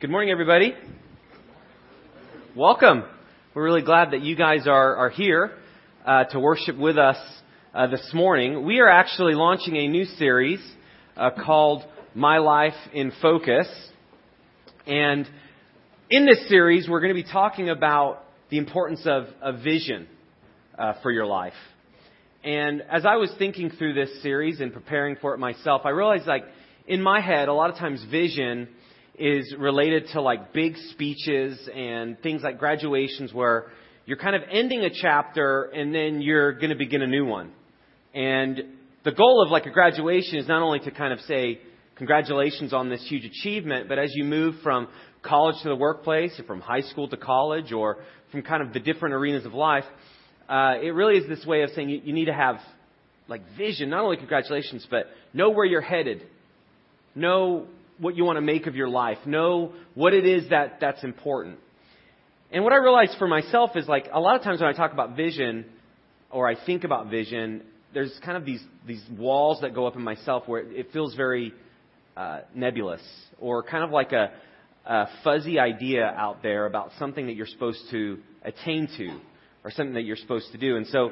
Good morning, everybody. Welcome. We're really glad that you guys are, are here uh, to worship with us uh, this morning. We are actually launching a new series uh, called My Life in Focus. And in this series, we're going to be talking about the importance of, of vision uh, for your life. And as I was thinking through this series and preparing for it myself, I realized, like, in my head, a lot of times vision is related to like big speeches and things like graduations where you're kind of ending a chapter and then you're going to begin a new one. And the goal of like a graduation is not only to kind of say congratulations on this huge achievement, but as you move from college to the workplace or from high school to college or from kind of the different arenas of life, uh, it really is this way of saying you, you need to have like vision, not only congratulations, but know where you're headed. Know what you want to make of your life. Know what it is that, that's important. And what I realized for myself is like a lot of times when I talk about vision or I think about vision, there's kind of these, these walls that go up in myself where it, feels very uh, nebulous or kind of like a, a fuzzy idea out there about something that you're supposed to attain to or something that you're supposed to do. And so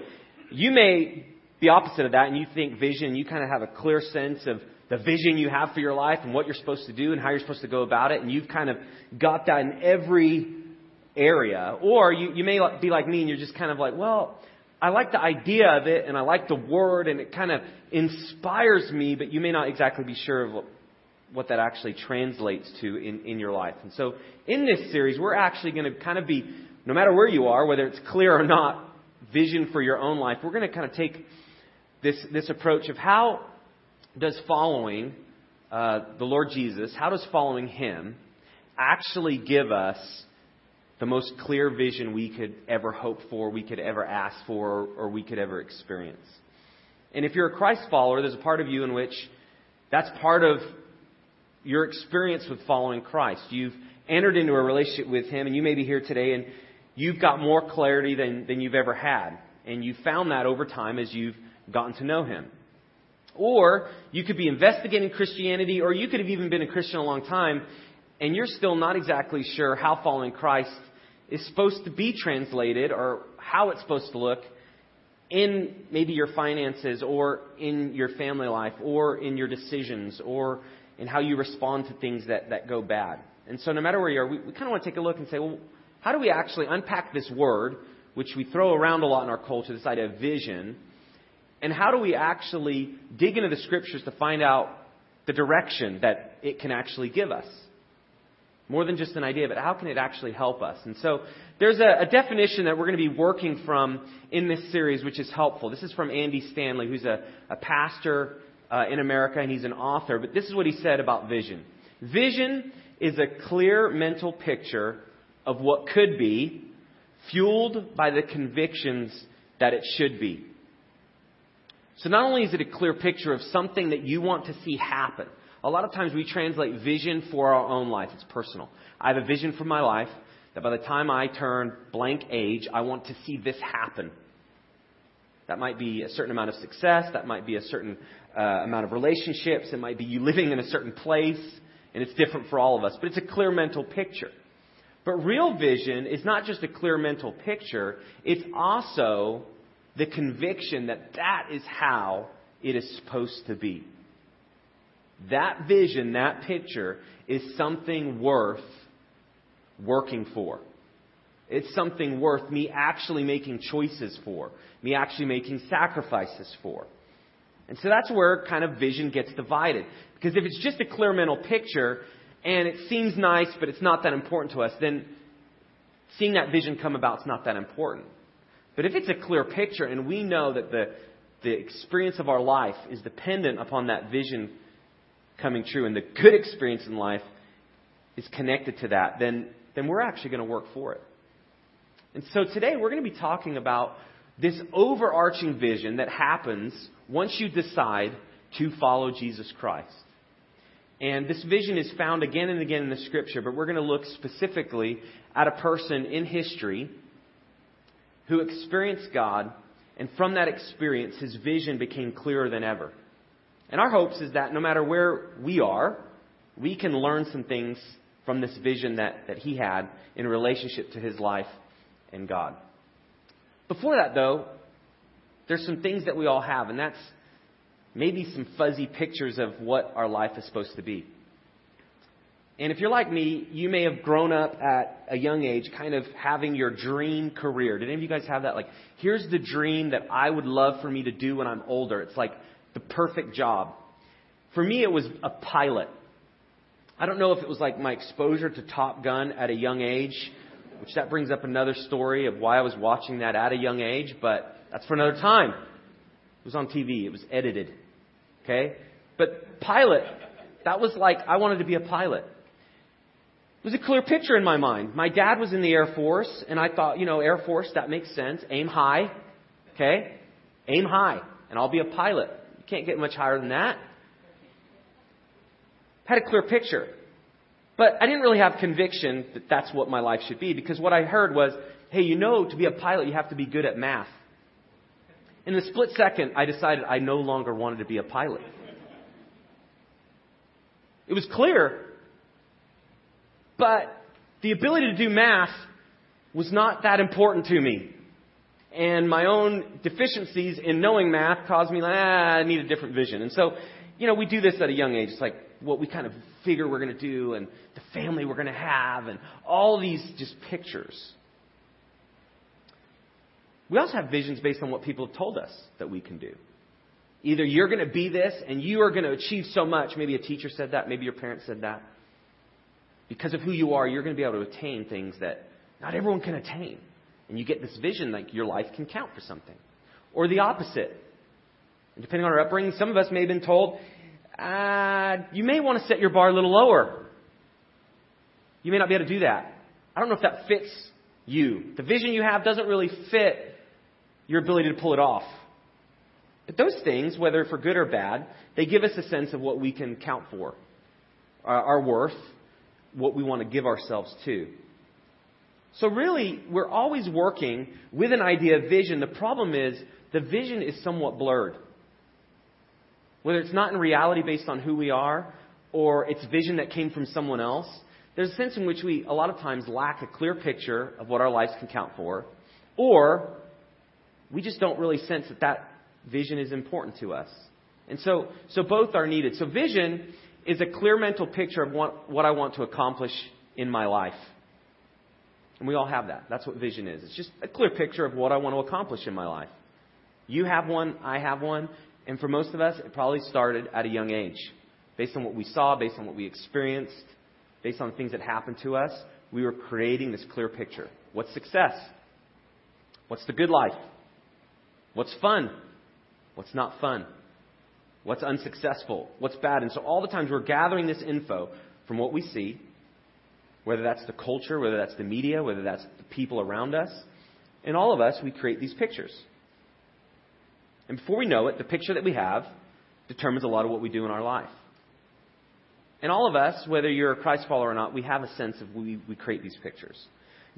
you may be opposite of that and you think vision, you kind of have a clear sense of the vision you have for your life and what you're supposed to do and how you're supposed to go about it, and you've kind of got that in every area. Or you, you may be like me and you're just kind of like, well, I like the idea of it and I like the word and it kind of inspires me, but you may not exactly be sure of what, that actually translates to in, in your life. And so in this series, we're actually going to kind of be, no matter where you are, whether it's clear or not, vision for your own life, we're going to kind of take this, this approach of how does following uh, the Lord Jesus, how does following Him actually give us the most clear vision we could ever hope for, we could ever ask for, or we could ever experience? And if you're a Christ follower, there's a part of you in which that's part of your experience with following Christ. You've entered into a relationship with Him, and you may be here today and you've got more clarity than, than you've ever had. And you've found that over time as you've gotten to know Him. Or you could be investigating Christianity, or you could have even been a Christian a long time, and you're still not exactly sure how following Christ is supposed to be translated or how it's supposed to look in maybe your finances or in your family life or in your decisions or in how you respond to things that, that go bad. And so no matter where you are, we, we kind of want to take a look and say, well, how do we actually unpack this word, which we throw around a lot in our culture, this idea of vision, and how do we actually dig into the scriptures to find out the direction that it can actually give us? More than just an idea, but how can it actually help us? And so there's a, a definition that we're going to be working from in this series, which is helpful. This is from Andy Stanley, who's a, a pastor uh, in America, and he's an author. But this is what he said about vision Vision is a clear mental picture of what could be, fueled by the convictions that it should be. So not only is it a clear picture of something that you want to see happen, a lot of times we translate vision for our own life. It's personal. I have a vision for my life that by the time I turn blank age, I want to see this happen. That might be a certain amount of success. That might be a certain uh, amount of relationships. It might be you living in a certain place. And it's different for all of us. But it's a clear mental picture. But real vision is not just a clear mental picture. It's also the conviction that that is how it is supposed to be. That vision, that picture, is something worth working for. It's something worth me actually making choices for, me actually making sacrifices for. And so that's where kind of vision gets divided. Because if it's just a clear mental picture and it seems nice, but it's not that important to us, then seeing that vision come about is not that important. But if it's a clear picture and we know that the, the experience of our life is dependent upon that vision coming true and the good experience in life is connected to that, then, then we're actually going to work for it. And so today we're going to be talking about this overarching vision that happens once you decide to follow Jesus Christ. And this vision is found again and again in the scripture, but we're going to look specifically at a person in history who experienced God, and from that experience, his vision became clearer than ever. And our hopes is that no matter where we are, we can learn some things from this vision that, that he had in relationship to his life and God. Before that, though, there's some things that we all have, and that's maybe some fuzzy pictures of what our life is supposed to be. And if you're like me, you may have grown up at a young age kind of having your dream career. Did any of you guys have that? Like, here's the dream that I would love for me to do when I'm older. It's like the perfect job. For me, it was a pilot. I don't know if it was like my exposure to Top Gun at a young age, which that brings up another story of why I was watching that at a young age, but that's for another time. It was on TV. It was edited. Okay? But pilot, that was like, I wanted to be a pilot. It was a clear picture in my mind. My dad was in the Air Force, and I thought, you know, Air Force, that makes sense. Aim high. Okay? Aim high, and I'll be a pilot. You can't get much higher than that. Had a clear picture. But I didn't really have conviction that that's what my life should be because what I heard was, hey, you know, to be a pilot, you have to be good at math. In a split second, I decided I no longer wanted to be a pilot. It was clear but the ability to do math was not that important to me. And my own deficiencies in knowing math caused me, like, ah, I need a different vision. And so, you know, we do this at a young age. It's like what we kind of figure we're going to do and the family we're going to have and all these just pictures. We also have visions based on what people have told us that we can do. Either you're going to be this and you are going to achieve so much. Maybe a teacher said that. Maybe your parents said that because of who you are, you're going to be able to attain things that not everyone can attain. And you get this vision like your life can count for something. Or the opposite. And depending on our upbringing, some of us may have been told, uh, you may want to set your bar a little lower. You may not be able to do that. I don't know if that fits you. The vision you have doesn't really fit your ability to pull it off. But those things, whether for good or bad, they give us a sense of what we can count for, our, worth, what we want to give ourselves to. So really, we're always working with an idea of vision. The problem is the vision is somewhat blurred. Whether it's not in reality based on who we are, or it's vision that came from someone else, there's a sense in which we a lot of times lack a clear picture of what our lives can count for, or we just don't really sense that that vision is important to us. And so, so both are needed. So vision is a clear mental picture of what, what I want to accomplish in my life. And we all have that. That's what vision is. It's just a clear picture of what I want to accomplish in my life. You have one, I have one, and for most of us, it probably started at a young age. Based on what we saw, based on what we experienced, based on things that happened to us, we were creating this clear picture. What's success? What's the good life? What's fun? What's not fun? What's unsuccessful, what's bad. And so all the times we're gathering this info from what we see, whether that's the culture, whether that's the media, whether that's the people around us. And all of us, we create these pictures. And before we know it, the picture that we have determines a lot of what we do in our life. And all of us, whether you're a Christ follower or not, we have a sense of we, we create these pictures.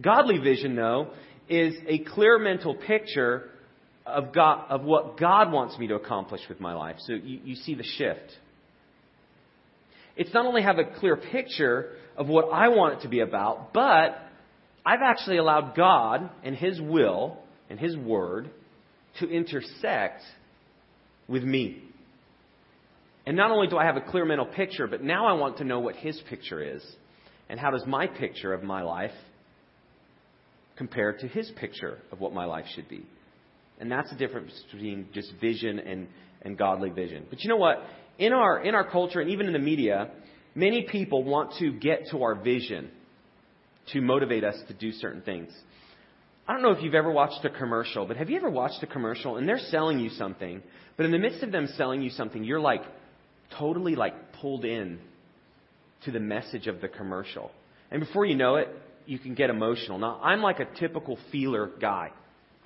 Godly vision, though, is a clear mental picture of, God, of what God wants me to accomplish with my life. So you, you see the shift. It's not only have a clear picture of what I want it to be about, but I've actually allowed God and His will and His Word to intersect with me. And not only do I have a clear mental picture, but now I want to know what His picture is. And how does my picture of my life compare to His picture of what my life should be? And that's the difference between just vision and, and godly vision. But you know what? In our, in our culture and even in the media, many people want to get to our vision to motivate us to do certain things. I don't know if you've ever watched a commercial, but have you ever watched a commercial and they're selling you something, but in the midst of them selling you something, you're like totally like pulled in to the message of the commercial. And before you know it, you can get emotional. Now, I'm like a typical feeler guy.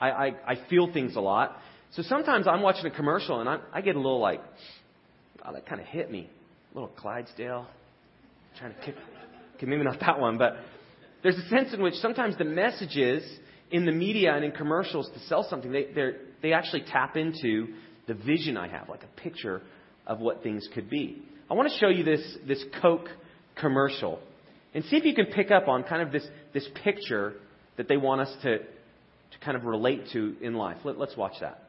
I, I, I feel things a lot. So sometimes I'm watching a commercial and I, I get a little like, oh, that kind of hit me. A little Clydesdale. I'm trying to kick. Okay, maybe not that one, but there's a sense in which sometimes the messages in the media and in commercials to sell something, they, they actually tap into the vision I have, like a picture of what things could be. I want to show you this, this Coke commercial. And see if you can pick up on kind of this, this picture that they want us to, to kind of relate to in life. Let, let's watch that.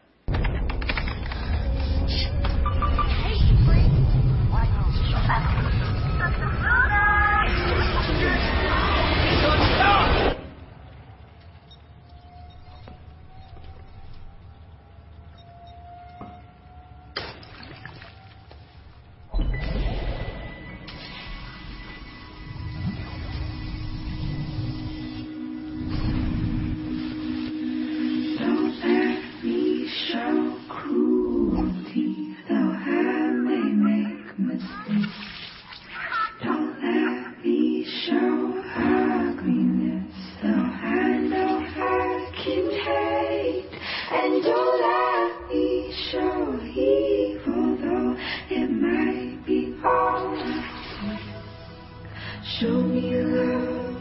Show me love,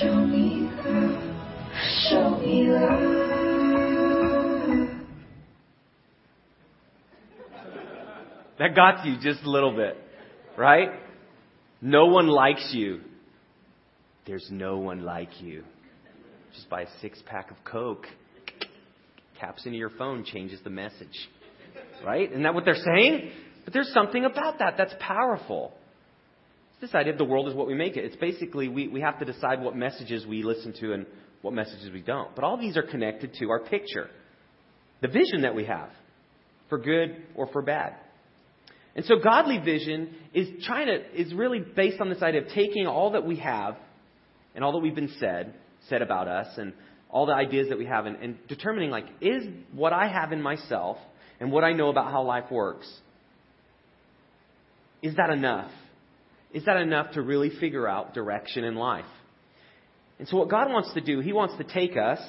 show me love, show me love. That got you just a little bit, right? No one likes you. There's no one like you. Just buy a six pack of Coke. Taps into your phone, changes the message. Right? Isn't that what they're saying? But there's something about that that's powerful. This idea of the world is what we make it. It's basically we, we have to decide what messages we listen to and what messages we don't. But all these are connected to our picture, the vision that we have, for good or for bad. And so godly vision is trying to is really based on this idea of taking all that we have and all that we've been said, said about us and all the ideas that we have and, and determining like, is what I have in myself and what I know about how life works, is that enough? Is that enough to really figure out direction in life? And so what God wants to do, He wants to take us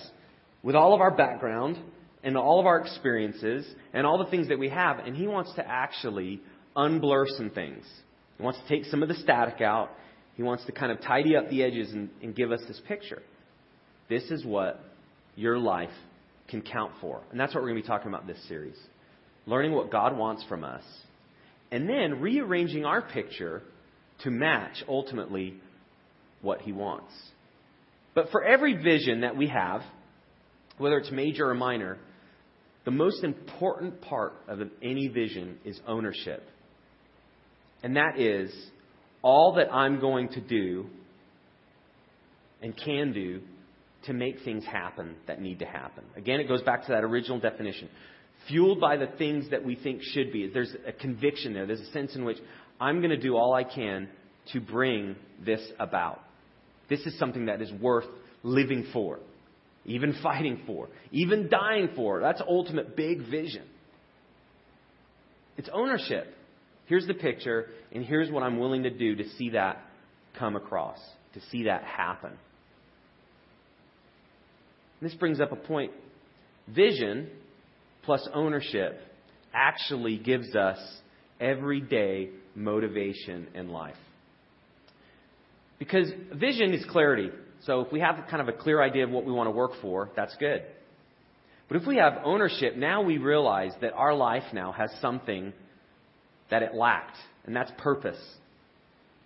with all of our background and all of our experiences and all the things that we have, and He wants to actually unblur some things. He wants to take some of the static out. He wants to kind of tidy up the edges and, and give us this picture. This is what your life can count for. And that's what we're going to be talking about this series. Learning what God wants from us. And then rearranging our picture to match ultimately what He wants. But for every vision that we have, whether it's major or minor, the most important part of any vision is ownership. And that is all that I'm going to do and can do to make things happen that need to happen. Again, it goes back to that original definition. Fueled by the things that we think should be. There's a conviction there. There's a sense in which I'm going to do all I can to bring this about. This is something that is worth living for, even fighting for, even dying for. That's ultimate big vision. It's ownership. Here's the picture, and here's what I'm willing to do to see that come across, to see that happen. This brings up a point. Vision plus ownership actually gives us everyday motivation in life. Because vision is clarity. So if we have kind of a clear idea of what we want to work for, that's good. But if we have ownership, now we realize that our life now has something that it lacked, and that's purpose.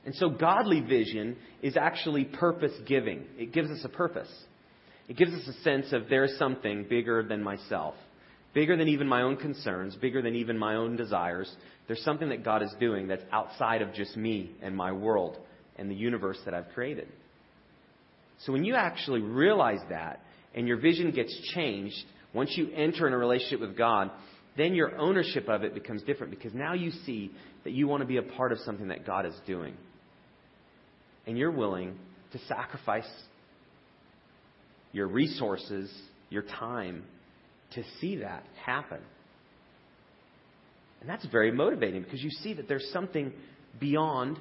And so godly vision is actually purpose giving. It gives us a purpose. It gives us a sense of there's something bigger than myself, bigger than even my own concerns, bigger than even my own desires. There's something that God is doing that's outside of just me and my world and the universe that I've created. So when you actually realize that and your vision gets changed, once you enter in a relationship with God, then your ownership of it becomes different because now you see that you want to be a part of something that God is doing. And you're willing to sacrifice your resources, your time to see that happen. And that's very motivating because you see that there's something beyond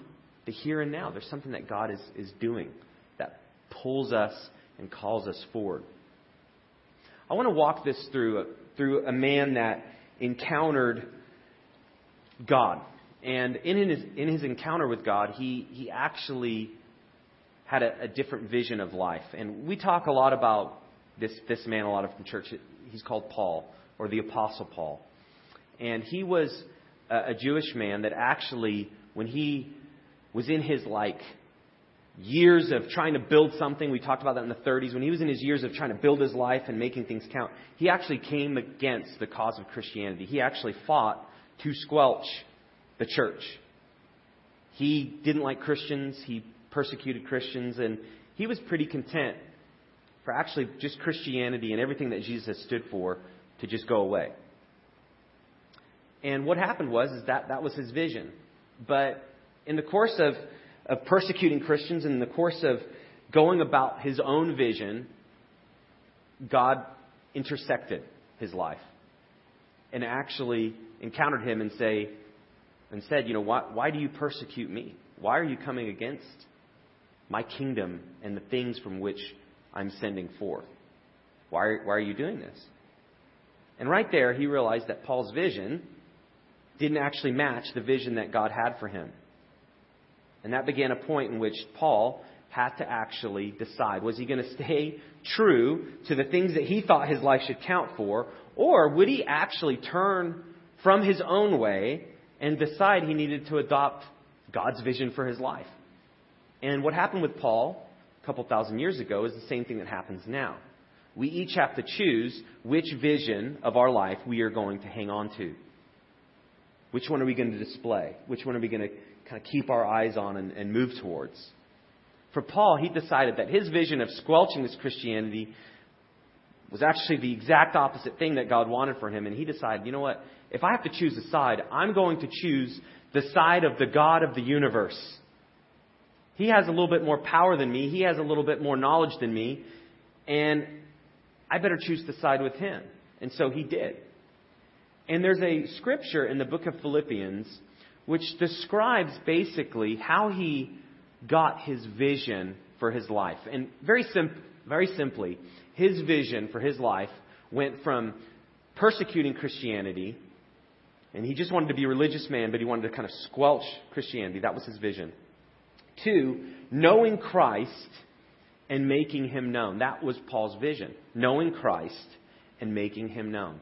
the here and now. There's something that God is, is doing that pulls us and calls us forward. I want to walk this through a, through a man that encountered God. And in his, in his encounter with God, he, he actually had a, a different vision of life. And we talk a lot about this, this man a lot of from church. He's called Paul, or the Apostle Paul. And he was a, a Jewish man that actually, when he was in his like years of trying to build something. We talked about that in the 30s. When he was in his years of trying to build his life and making things count, he actually came against the cause of Christianity. He actually fought to squelch the church. He didn't like Christians. He persecuted Christians. And he was pretty content for actually just Christianity and everything that Jesus has stood for to just go away. And what happened was is that that was his vision. But in the course of of persecuting Christians in the course of going about his own vision, God intersected his life and actually encountered him and say and said, you know, why, why do you persecute me? Why are you coming against my kingdom and the things from which I'm sending forth? Why, why are you doing this? And right there, he realized that Paul's vision didn't actually match the vision that God had for him. And that began a point in which Paul had to actually decide was he going to stay true to the things that he thought his life should count for, or would he actually turn from his own way and decide he needed to adopt God's vision for his life? And what happened with Paul couple thousand years ago is the same thing that happens now. We each have to choose which vision of our life we are going to hang on to. Which one are we going to display? Which one are we going to kind of keep our eyes on and, and move towards. For Paul, he decided that his vision of squelching this Christianity was actually the exact opposite thing that God wanted for him. And he decided, you know what? If I have to choose a side, I'm going to choose the side of the God of the universe. He has a little bit more power than me. He has a little bit more knowledge than me. And I better choose to side with him. And so he did. And there's a scripture in the book of Philippians which describes basically how he got his vision for his life. And very, sim- very simply, his vision for his life went from persecuting Christianity, and he just wanted to be a religious man, but he wanted to kind of squelch Christianity. That was his vision. To knowing Christ and making him known. That was Paul's vision. Knowing Christ and making him known.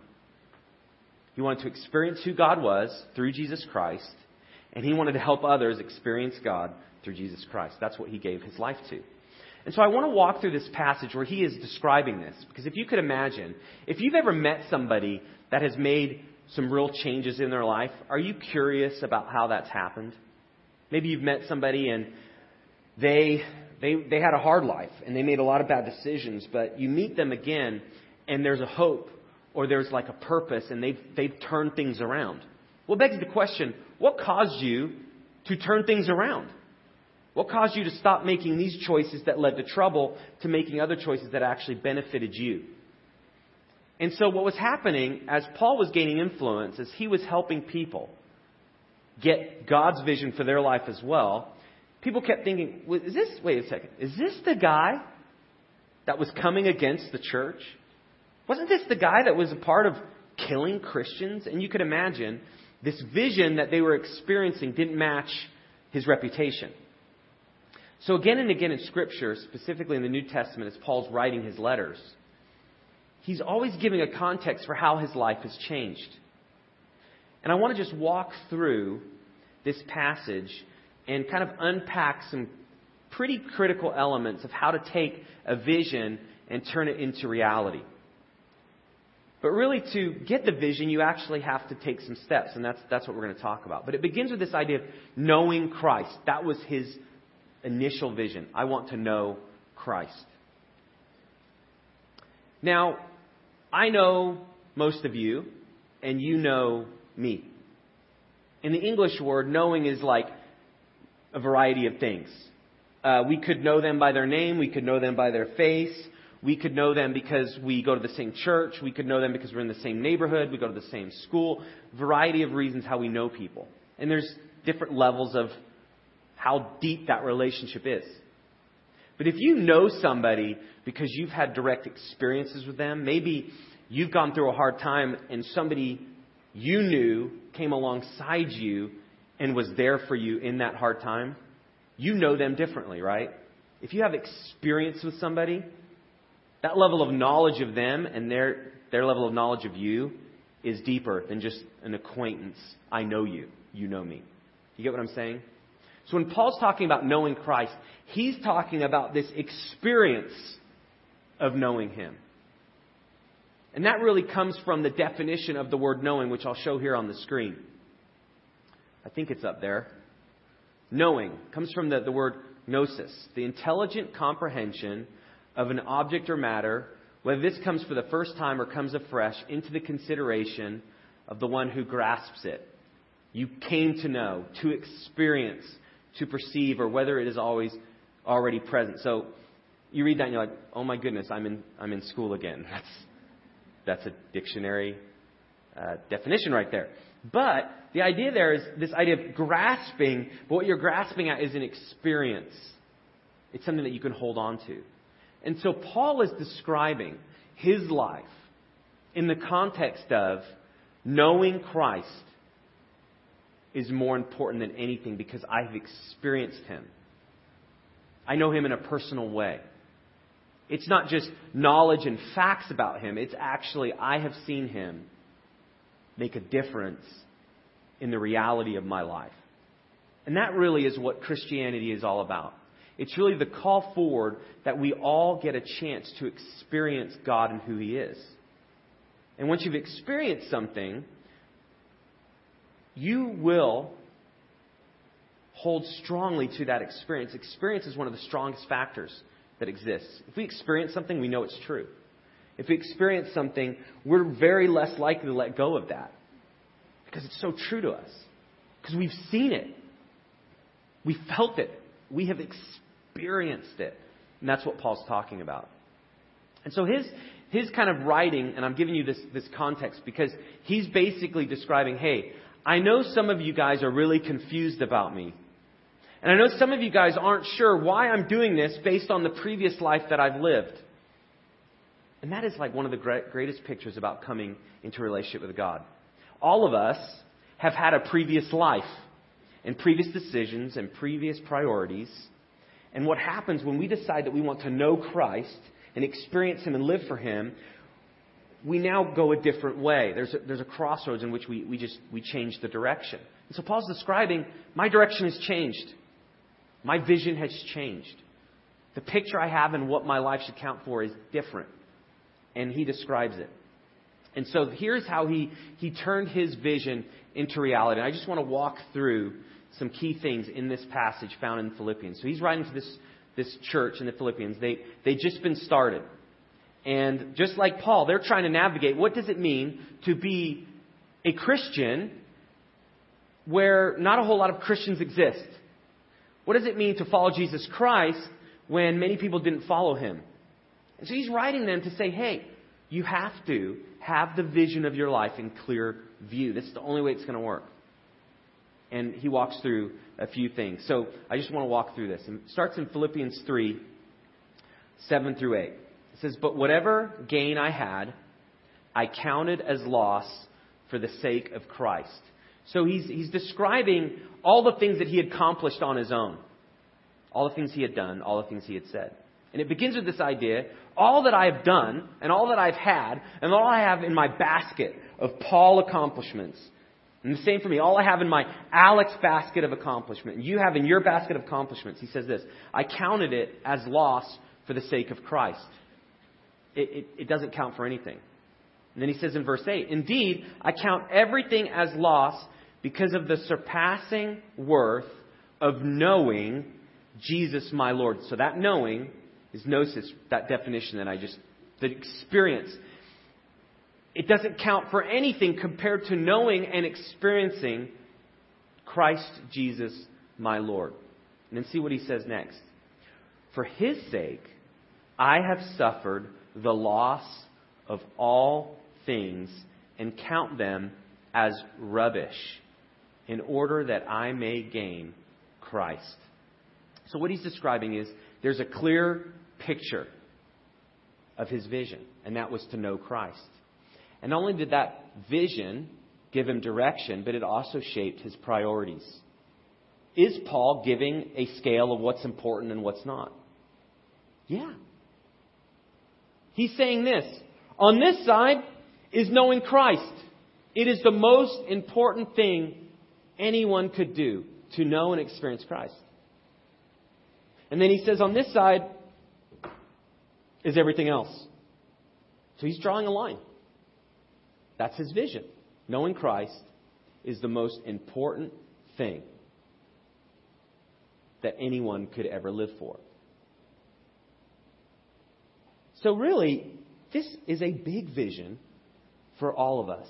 He wanted to experience who God was through Jesus Christ and he wanted to help others experience God through Jesus Christ. That's what he gave his life to. And so I want to walk through this passage where he is describing this. Because if you could imagine, if you've ever met somebody that has made some real changes in their life, are you curious about how that's happened? Maybe you've met somebody and they, they, they had a hard life and they made a lot of bad decisions, but you meet them again and there's a hope or there's like a purpose and they've, they've turned things around. Well, begs the question what caused you to turn things around? What caused you to stop making these choices that led to trouble to making other choices that actually benefited you? And so, what was happening as Paul was gaining influence, as he was helping people get God's vision for their life as well, people kept thinking, is this, wait a second, is this the guy that was coming against the church? Wasn't this the guy that was a part of killing Christians? And you could imagine this vision that they were experiencing didn't match his reputation. So, again and again in Scripture, specifically in the New Testament, as Paul's writing his letters, he's always giving a context for how his life has changed. And I want to just walk through this passage and kind of unpack some pretty critical elements of how to take a vision and turn it into reality. But really, to get the vision, you actually have to take some steps, and that's, that's what we're going to talk about. But it begins with this idea of knowing Christ. That was his initial vision. I want to know Christ. Now, I know most of you, and you know me. In the English word, knowing is like a variety of things. Uh, we could know them by their name, we could know them by their face, we could know them because we go to the same church. We could know them because we're in the same neighborhood. We go to the same school. Variety of reasons how we know people. And there's different levels of how deep that relationship is. But if you know somebody because you've had direct experiences with them, maybe you've gone through a hard time and somebody you knew came alongside you and was there for you in that hard time, you know them differently, right? If you have experience with somebody, that level of knowledge of them and their, their level of knowledge of you is deeper than just an acquaintance. I know you. You know me. You get what I'm saying? So when Paul's talking about knowing Christ, he's talking about this experience of knowing Him. And that really comes from the definition of the word knowing, which I'll show here on the screen. I think it's up there. Knowing comes from the, the word gnosis, the intelligent comprehension of an object or matter, whether this comes for the first time or comes afresh into the consideration of the one who grasps it. You came to know, to experience, to perceive, or whether it is always already present. So you read that and you're like, oh my goodness, I'm in, I'm in school again. That's, that's a dictionary uh, definition right there. But the idea there is this idea of grasping, but what you're grasping at is an experience. It's something that you can hold on to. And so Paul is describing his life in the context of knowing Christ is more important than anything because I've experienced him. I know him in a personal way. It's not just knowledge and facts about him, it's actually, I have seen him make a difference in the reality of my life. And that really is what Christianity is all about. It's really the call forward that we all get a chance to experience God and who He is. And once you've experienced something, you will hold strongly to that experience. Experience is one of the strongest factors that exists. If we experience something, we know it's true. If we experience something, we're very less likely to let go of that because it's so true to us. Because we've seen it, we felt it, we have experienced it. And that's what Paul's talking about. And so his, his kind of writing, and I'm giving you this, this context because he's basically describing hey, I know some of you guys are really confused about me. And I know some of you guys aren't sure why I'm doing this based on the previous life that I've lived. And that is like one of the greatest pictures about coming into a relationship with God. All of us have had a previous life and previous decisions and previous priorities. And what happens when we decide that we want to know Christ and experience Him and live for Him, we now go a different way. There's a, there's a crossroads in which we, we just we change the direction. And so Paul's describing my direction has changed. My vision has changed. The picture I have and what my life should count for is different. And he describes it. And so here's how he, he turned his vision into reality. And I just want to walk through some key things in this passage found in Philippians. So he's writing to this, this church in the Philippians. They, they just been started. And just like Paul, they're trying to navigate what does it mean to be a Christian where not a whole lot of Christians exist? What does it mean to follow Jesus Christ when many people didn't follow him? And so he's writing them to say, hey, you have to have the vision of your life in clear view. That's the only way it's going to work. And he walks through a few things. So I just want to walk through this. It starts in Philippians 3 7 through 8. It says, But whatever gain I had, I counted as loss for the sake of Christ. So he's, he's describing all the things that he had accomplished on his own, all the things he had done, all the things he had said. And it begins with this idea all that I have done, and all that I've had, and all I have in my basket of Paul accomplishments. And the same for me. All I have in my Alex basket of accomplishment, and you have in your basket of accomplishments, he says this I counted it as loss for the sake of Christ. It, it, it doesn't count for anything. And then he says in verse 8, Indeed, I count everything as loss because of the surpassing worth of knowing Jesus my Lord. So that knowing is gnosis, that definition that I just, the experience. It doesn't count for anything compared to knowing and experiencing Christ Jesus my Lord. And then see what he says next. For his sake, I have suffered the loss of all things and count them as rubbish in order that I may gain Christ. So, what he's describing is there's a clear picture of his vision, and that was to know Christ. And not only did that vision give him direction, but it also shaped his priorities. Is Paul giving a scale of what's important and what's not? Yeah. He's saying this. On this side is knowing Christ. It is the most important thing anyone could do. to know and experience Christ. And then he says, on this side is everything else. So he's drawing a line. That's his vision. Knowing Christ is the most important thing that anyone could ever live for. So, really, this is a big vision for all of us.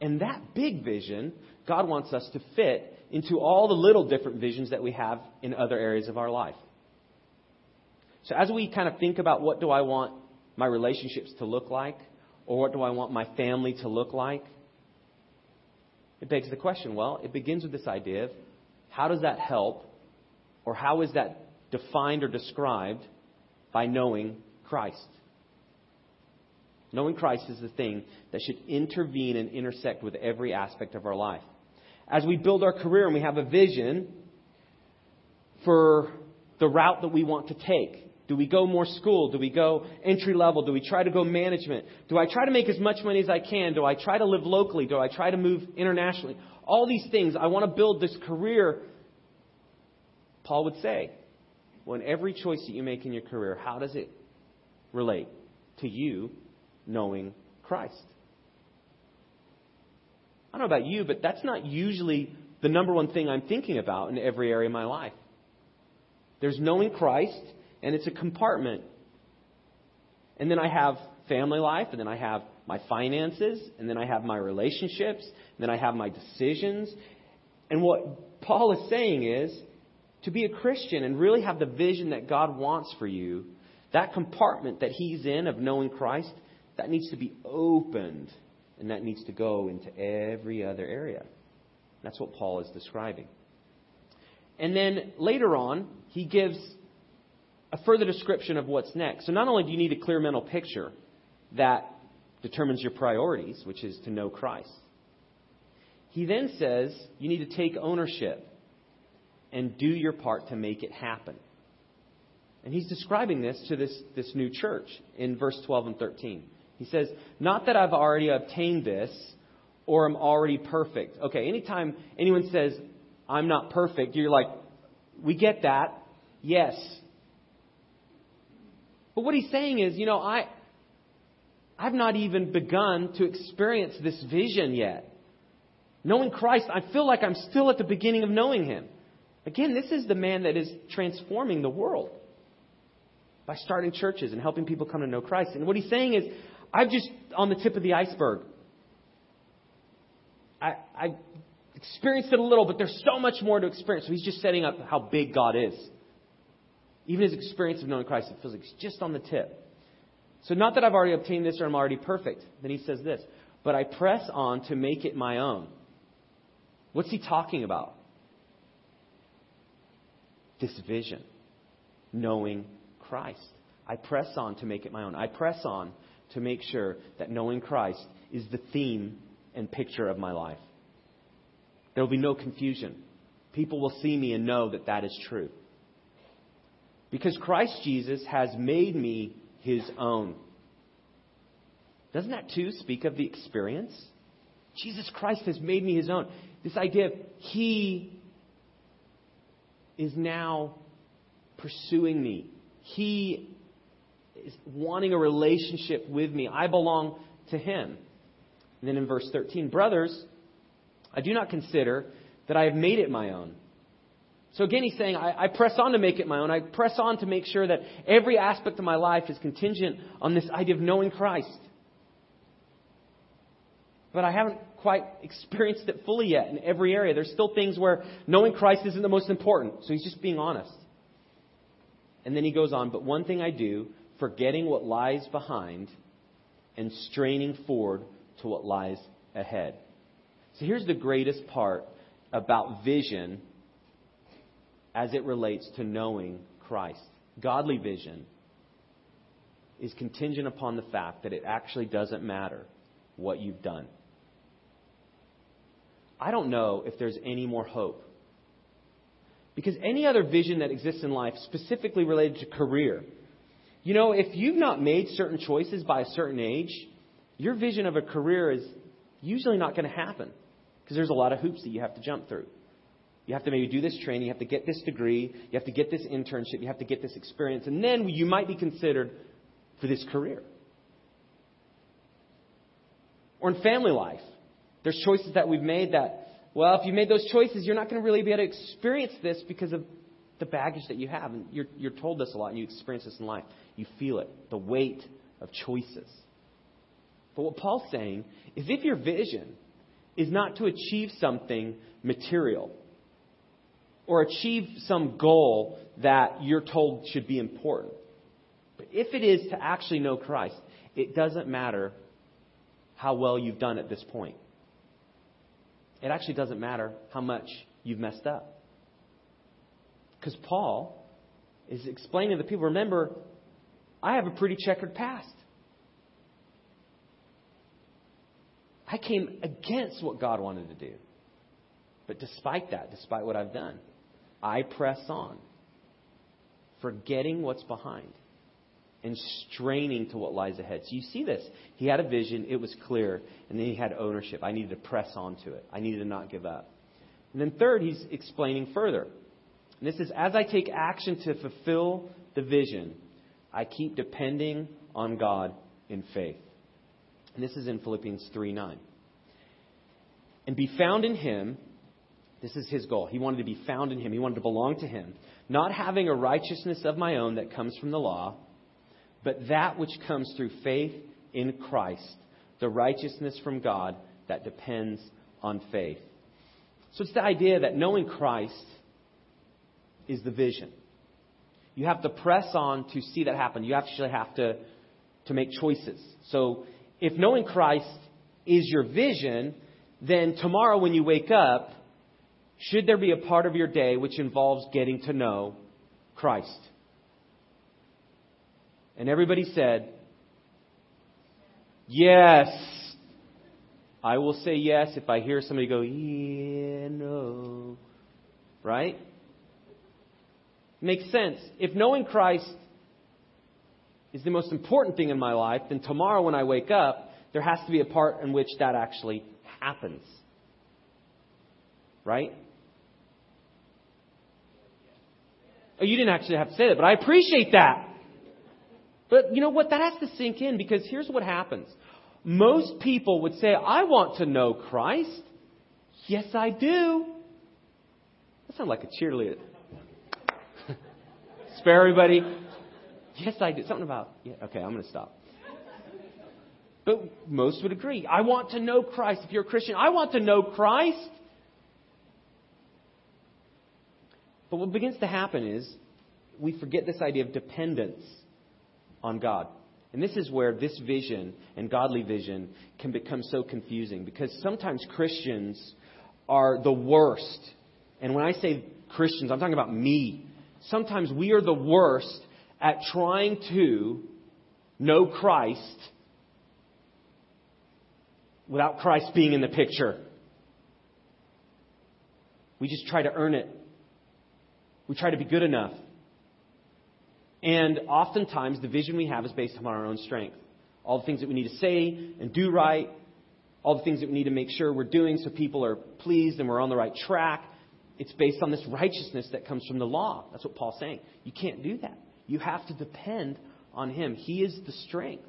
And that big vision, God wants us to fit into all the little different visions that we have in other areas of our life. So, as we kind of think about what do I want my relationships to look like, or what do I want my family to look like, it begs the question well, it begins with this idea of how does that help, or how is that defined or described by knowing Christ? Knowing Christ is the thing that should intervene and intersect with every aspect of our life. As we build our career and we have a vision for the route that we want to take, do we go more school? Do we go entry level? Do we try to go management? Do I try to make as much money as I can? Do I try to live locally? Do I try to move internationally? All these things, I want to build this career. Paul would say, in every choice that you make in your career, how does it relate to you knowing Christ? I don't know about you, but that's not usually the number one thing I'm thinking about in every area of my life. There's knowing Christ, and it's a compartment. And then I have family life, and then I have my finances, and then I have my relationships, and then I have my decisions. And what Paul is saying is to be a Christian and really have the vision that God wants for you, that compartment that he's in of knowing Christ, that needs to be opened, and that needs to go into every other area. That's what Paul is describing. And then later on, he gives a further description of what's next. So not only do you need a clear mental picture that determines your priorities, which is to know Christ, he then says you need to take ownership and do your part to make it happen. And he's describing this to this, this new church in verse 12 and 13. He says, Not that I've already obtained this or am already perfect. Okay, anytime anyone says, I'm not perfect, you're like, We get that. Yes, but what he's saying is, you know, I, I've not even begun to experience this vision yet. Knowing Christ, I feel like I'm still at the beginning of knowing Him. Again, this is the man that is transforming the world by starting churches and helping people come to know Christ. And what he's saying is, I'm just on the tip of the iceberg. I, I experienced it a little, but there's so much more to experience. So he's just setting up how big God is. Even his experience of knowing Christ, it feels like it's just on the tip. So, not that I've already obtained this or I'm already perfect. Then he says this, but I press on to make it my own. What's he talking about? This vision, knowing Christ. I press on to make it my own. I press on to make sure that knowing Christ is the theme and picture of my life. There will be no confusion. People will see me and know that that is true. Because Christ Jesus has made me his own. Doesn't that too speak of the experience? Jesus Christ has made me his own. This idea of he is now pursuing me. He is wanting a relationship with me. I belong to him. And then in verse 13, brothers, I do not consider that I have made it my own. So again, he's saying, I, I, press on to make it my own. I press on to make sure that every aspect of my life is contingent on this idea of knowing Christ. But I haven't quite experienced it fully yet in every area. There's still things where knowing Christ isn't the most important. So he's just being honest. And then he goes on, but one thing I do, forgetting what lies behind and straining forward to what lies ahead. So here's the greatest part about vision as it relates to knowing Christ. Godly vision is contingent upon the fact that it actually doesn't matter what you've done. I don't know if there's any more hope. Because any other vision that exists in life, specifically related to career, you know, if you've not made certain choices by a certain age, your vision of a career is usually not going to happen because there's a lot of hoops that you have to jump through. You have to maybe do this training, you have to get this degree, you have to get this internship, you have to get this experience, and then you might be considered for this career. Or in family life, there's choices that we've made that, well, if you made those choices, you're not going to really be able to experience this because of the baggage that you have. And you're, you're told this a lot, and you experience this in life. You feel it, the weight of choices. But what Paul's saying is if your vision is not to achieve something material or achieve some goal that you're told should be important, but if it is to actually know Christ, it doesn't matter how well you've done at this point. It actually doesn't matter how much you've messed up. Because Paul is explaining to the people remember, I have a pretty checkered past. I came against what God wanted to do. But despite that, despite what I've done, I press on, forgetting what's behind and straining to what lies ahead. So you see this. He had a vision, it was clear, and then he had ownership. I needed to press on to it, I needed to not give up. And then, third, he's explaining further. And this is as I take action to fulfill the vision, I keep depending on God in faith. And this is in Philippians 3 9. And be found in him. This is his goal. He wanted to be found in him. He wanted to belong to him. Not having a righteousness of my own that comes from the law, but that which comes through faith in Christ, the righteousness from God that depends on faith. So it's the idea that knowing Christ is the vision. You have to press on to see that happen. You actually have to, to make choices. So if knowing Christ is your vision, then tomorrow when you wake up, should there be a part of your day which involves getting to know Christ? And everybody said, Yes. I will say yes if I hear somebody go, Yeah, no. Right? Makes sense. If knowing Christ is the most important thing in my life, then tomorrow when I wake up, there has to be a part in which that actually happens. Right? Oh, you didn't actually have to say that, but I appreciate that. But you know what? That has to sink in because here's what happens. Most people would say, I want to know Christ. Yes, I do. That sounds like a cheerleader. Spare everybody. Yes, I do. Something about, yeah, okay, I'm going to stop. But most would agree. I want to know Christ. If you're a Christian, I want to know Christ. But what begins to happen is we forget this idea of dependence on God. And this is where this vision and godly vision can become so confusing because sometimes Christians are the worst. And when I say Christians, I'm talking about me. Sometimes we are the worst at trying to know Christ without Christ being in the picture. We just try to earn it. We try to be good enough. And oftentimes, the vision we have is based upon our own strength. All the things that we need to say and do right, all the things that we need to make sure we're doing so people are pleased and we're on the right track. It's based on this righteousness that comes from the law. That's what Paul's saying. You can't do that. You have to depend on Him. He is the strength.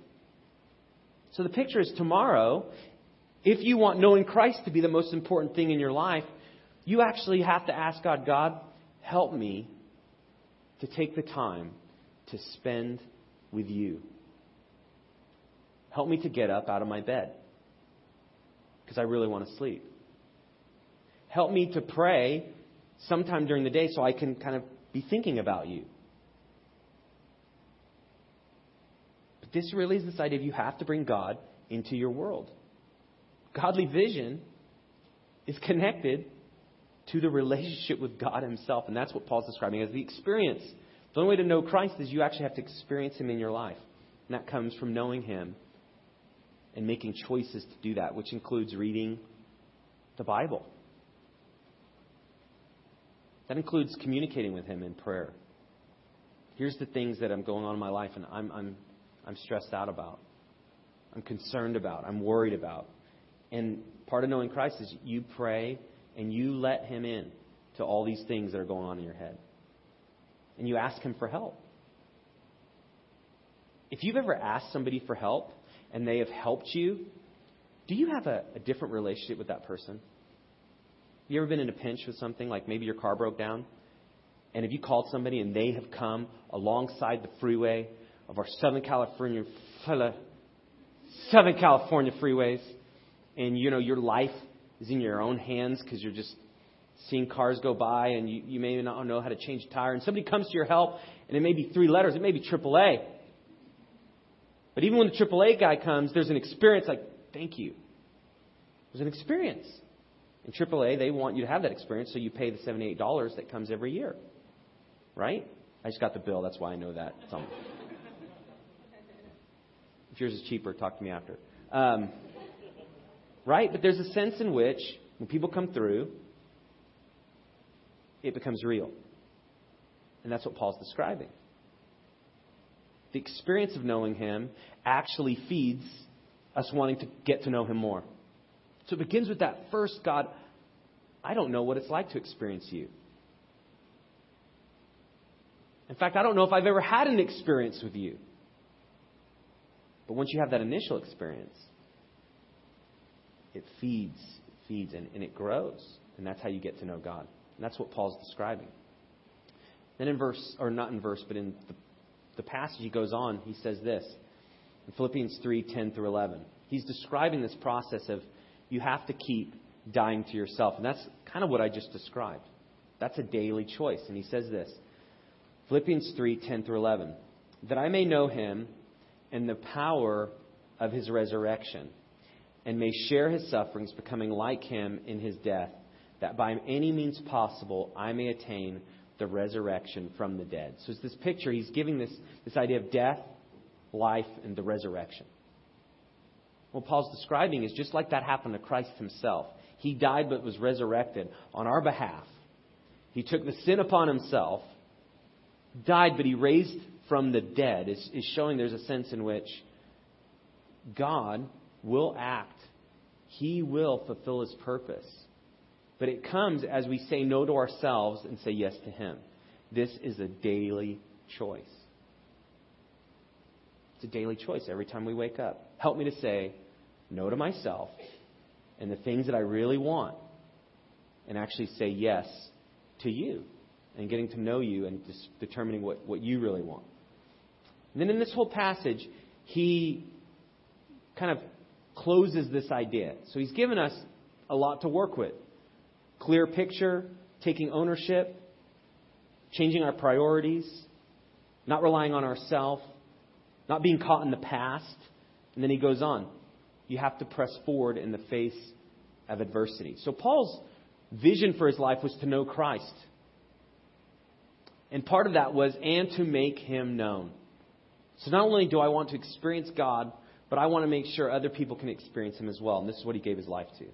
So the picture is tomorrow, if you want knowing Christ to be the most important thing in your life, you actually have to ask God, God, help me to take the time to spend with you. Help me to get up out of my bed because I really want to sleep. Help me to pray sometime during the day so I can kind of be thinking about you. But this really is this idea of you have to bring God into your world. Godly vision is connected to the relationship with God Himself. And that's what Paul's describing as the experience. The only way to know Christ is you actually have to experience Him in your life. And that comes from knowing Him and making choices to do that, which includes reading the Bible. That includes communicating with Him in prayer. Here's the things that I'm going on in my life and I'm, I'm, I'm stressed out about. I'm concerned about. I'm worried about. And part of knowing Christ is you pray and you let Him in. to all these things that are going on in your head. And you ask Him for help. If you've ever asked somebody for help and they have helped you, do you have a, a different relationship with that person? You ever been in a pinch with something, like maybe your car broke down? And have you called somebody and they have come alongside the freeway of our Southern California, Southern California freeways, and you know your life is in your own hands because you're just seeing cars go by and you, you may not know how to change a tire, and somebody comes to your help, and it may be three letters, it may be AAA. But even when the AAA guy comes, there's an experience like, thank you. There's an experience. In AAA, they want you to have that experience, so you pay the $78 that comes every year. Right? I just got the bill, that's why I know that. If yours is cheaper, talk to me after. Um, right? But there's a sense in which, when people come through, it becomes real. And that's what Paul's describing. The experience of knowing Him actually feeds us wanting to get to know Him more. So it begins with that first God, I don't know what it's like to experience you. In fact, I don't know if I've ever had an experience with you. But once you have that initial experience, it feeds, it feeds, and, and it grows. And that's how you get to know God. And that's what Paul's describing. Then in verse, or not in verse, but in the, the passage he goes on, he says this in Philippians 3 10 through 11. He's describing this process of you have to keep dying to yourself. And that's kind of what I just described. That's a daily choice. And he says this Philippians 3 10 through 11. That I may know him and the power of his resurrection, and may share his sufferings, becoming like him in his death, that by any means possible I may attain the resurrection from the dead. So it's this picture, he's giving this, this idea of death, life, and the resurrection. What Paul's describing is just like that happened to Christ himself. He died but was resurrected on our behalf. He took the sin upon himself, died but he raised from the dead is, is showing there's a sense in which God will act. He will fulfill his purpose. But it comes as we say no to ourselves and say yes to him. This is a daily choice. It's a daily choice every time we wake up. Help me to say no to myself and the things that I really want and actually say yes to you and getting to know you and determining what, what you really want. And then in this whole passage, he kind of closes this idea. So he's given us a lot to work with clear picture, taking ownership, changing our priorities, not relying on ourselves, not being caught in the past. And then he goes on. You have to press forward in the face of adversity. So Paul's vision for his life was to know Christ. And part of that was, and to make him known. So not only do I want to experience God, but I want to make sure other people can experience Him as well. And this is what He gave His life to.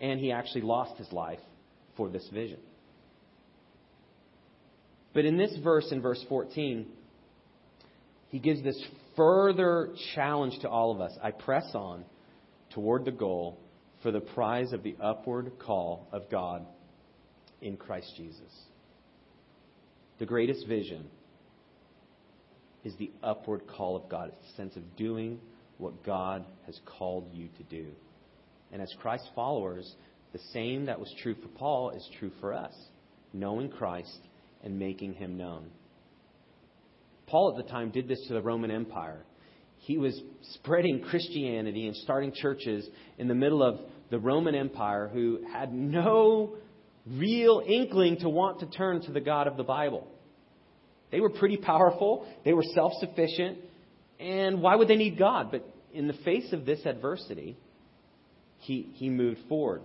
And He actually lost His life for this vision. But in this verse, in verse 14, He gives this further challenge to all of us. I press on toward the goal for the prize of the upward call of God in Christ Jesus. The greatest vision is the upward call of God. It's a sense of doing what God has called you to do. And as Christ followers, the same that was true for Paul is true for us knowing Christ and making him known. Paul at the time did this to the Roman Empire. He was spreading Christianity and starting churches in the middle of the Roman Empire who had no real inkling to want to turn to the God of the Bible. They were pretty powerful, they were self sufficient, and why would they need God? But in the face of this adversity, he, he moved forward.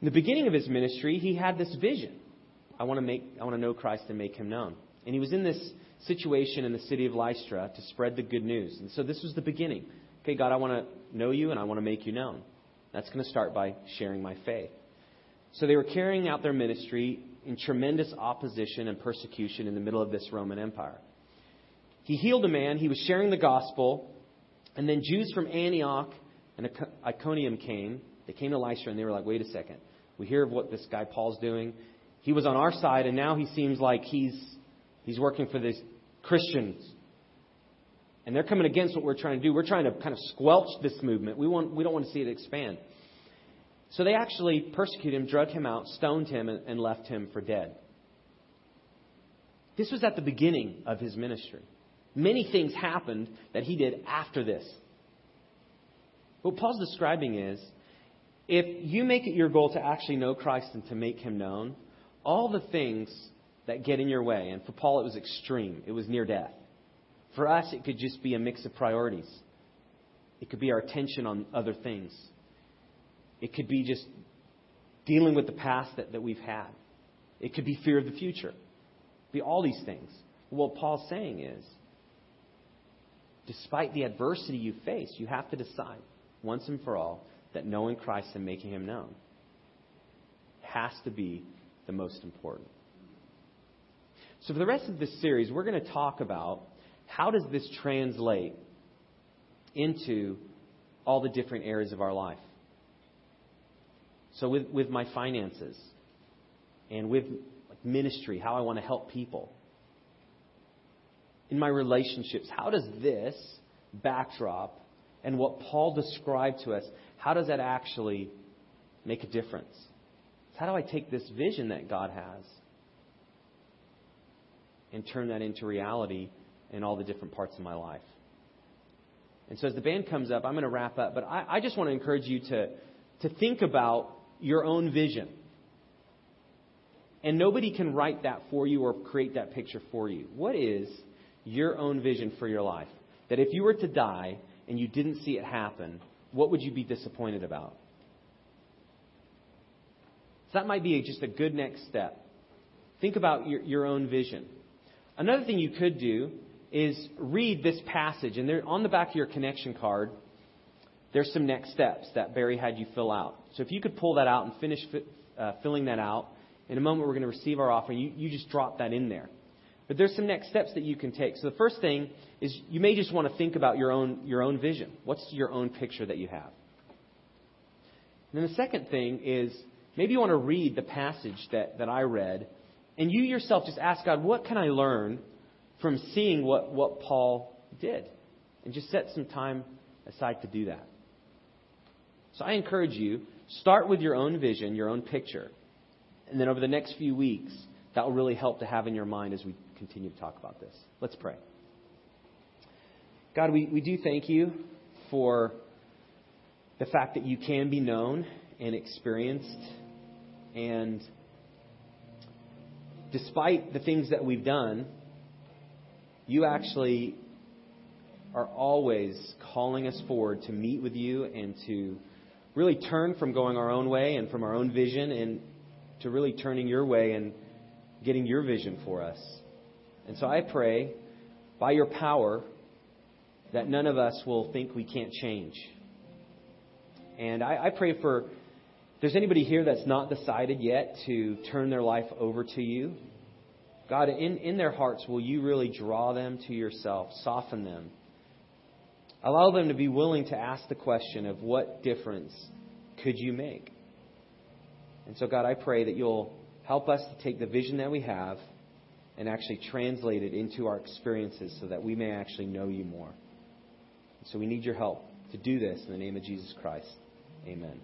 In the beginning of his ministry, he had this vision. I want to make I want to know Christ and make him known. And he was in this situation in the city of Lystra to spread the good news. And so this was the beginning. Okay, God, I want to know you and I want to make you known. That's going to start by sharing my faith. So they were carrying out their ministry in tremendous opposition and persecution in the middle of this Roman Empire. He healed a man, he was sharing the gospel, and then Jews from Antioch and Iconium came. They came to Lystra and they were like, wait a second. We hear of what this guy Paul's doing. He was on our side, and now he seems like he's, he's working for these Christians. And they're coming against what we're trying to do. We're trying to kind of squelch this movement. We, want, we don't want to see it expand. So they actually persecuted him, drug him out, stoned him, and, and left him for dead. This was at the beginning of his ministry. Many things happened that he did after this. What Paul's describing is if you make it your goal to actually know Christ and to make him known, all the things that get in your way, and for Paul it was extreme, it was near death. For us, it could just be a mix of priorities. It could be our attention on other things. It could be just dealing with the past that, that we've had. It could be fear of the future. be all these things. What Paul's saying is, despite the adversity you face, you have to decide once and for all that knowing Christ and making him known has to be the most important. So for the rest of this series, we're going to talk about how does this translate into all the different areas of our life. So with, with my finances and with ministry, how I want to help people. In my relationships, how does this backdrop and what Paul described to us, how does that actually make a difference? How do I take this vision that God has and turn that into reality in all the different parts of my life? And so as the band comes up, I'm going to wrap up, but I, I just want to encourage you to, to think about your own vision. And nobody can write that for you or create that picture for you. What is your own vision for your life? That if you were to die and you didn't see it happen, what would you be disappointed about? So that might be just a good next step. Think about your, your own vision. Another thing you could do is read this passage, and there, on the back of your connection card, there's some next steps that Barry had you fill out. So if you could pull that out and finish uh, filling that out, in a moment we're going to receive our offering. You, you just drop that in there. But there's some next steps that you can take. So the first thing is you may just want to think about your own, your own vision. What's your own picture that you have? And then the second thing is maybe you want to read the passage that, that I read, and you yourself just ask God, what can I learn from seeing what, what Paul did? And just set some time aside to do that. So I encourage you, start with your own vision, your own picture. And then over the next few weeks, that will really help to have in your mind as we continue to talk about this. Let's pray. God, we, we do thank you for the fact that you can be known and experienced. And despite the things that we've done, you actually are always calling us forward to meet with you and to really turn from going our own way and from our own vision and to really turning your way and getting your vision for us. And so I pray, by your power, that none of us will think we can't change. And I, I pray for, if there's anybody here that's not decided yet to turn their life over to you, God, in, in their hearts, will you really draw them to yourself, soften them? Allow them to be willing to ask the question of what difference could you make? And so, God, I pray that you'll help us to take the vision that we have and actually translate it into our experiences so that we may actually know you more. So we need your help to do this in the name of Jesus Christ. Amen.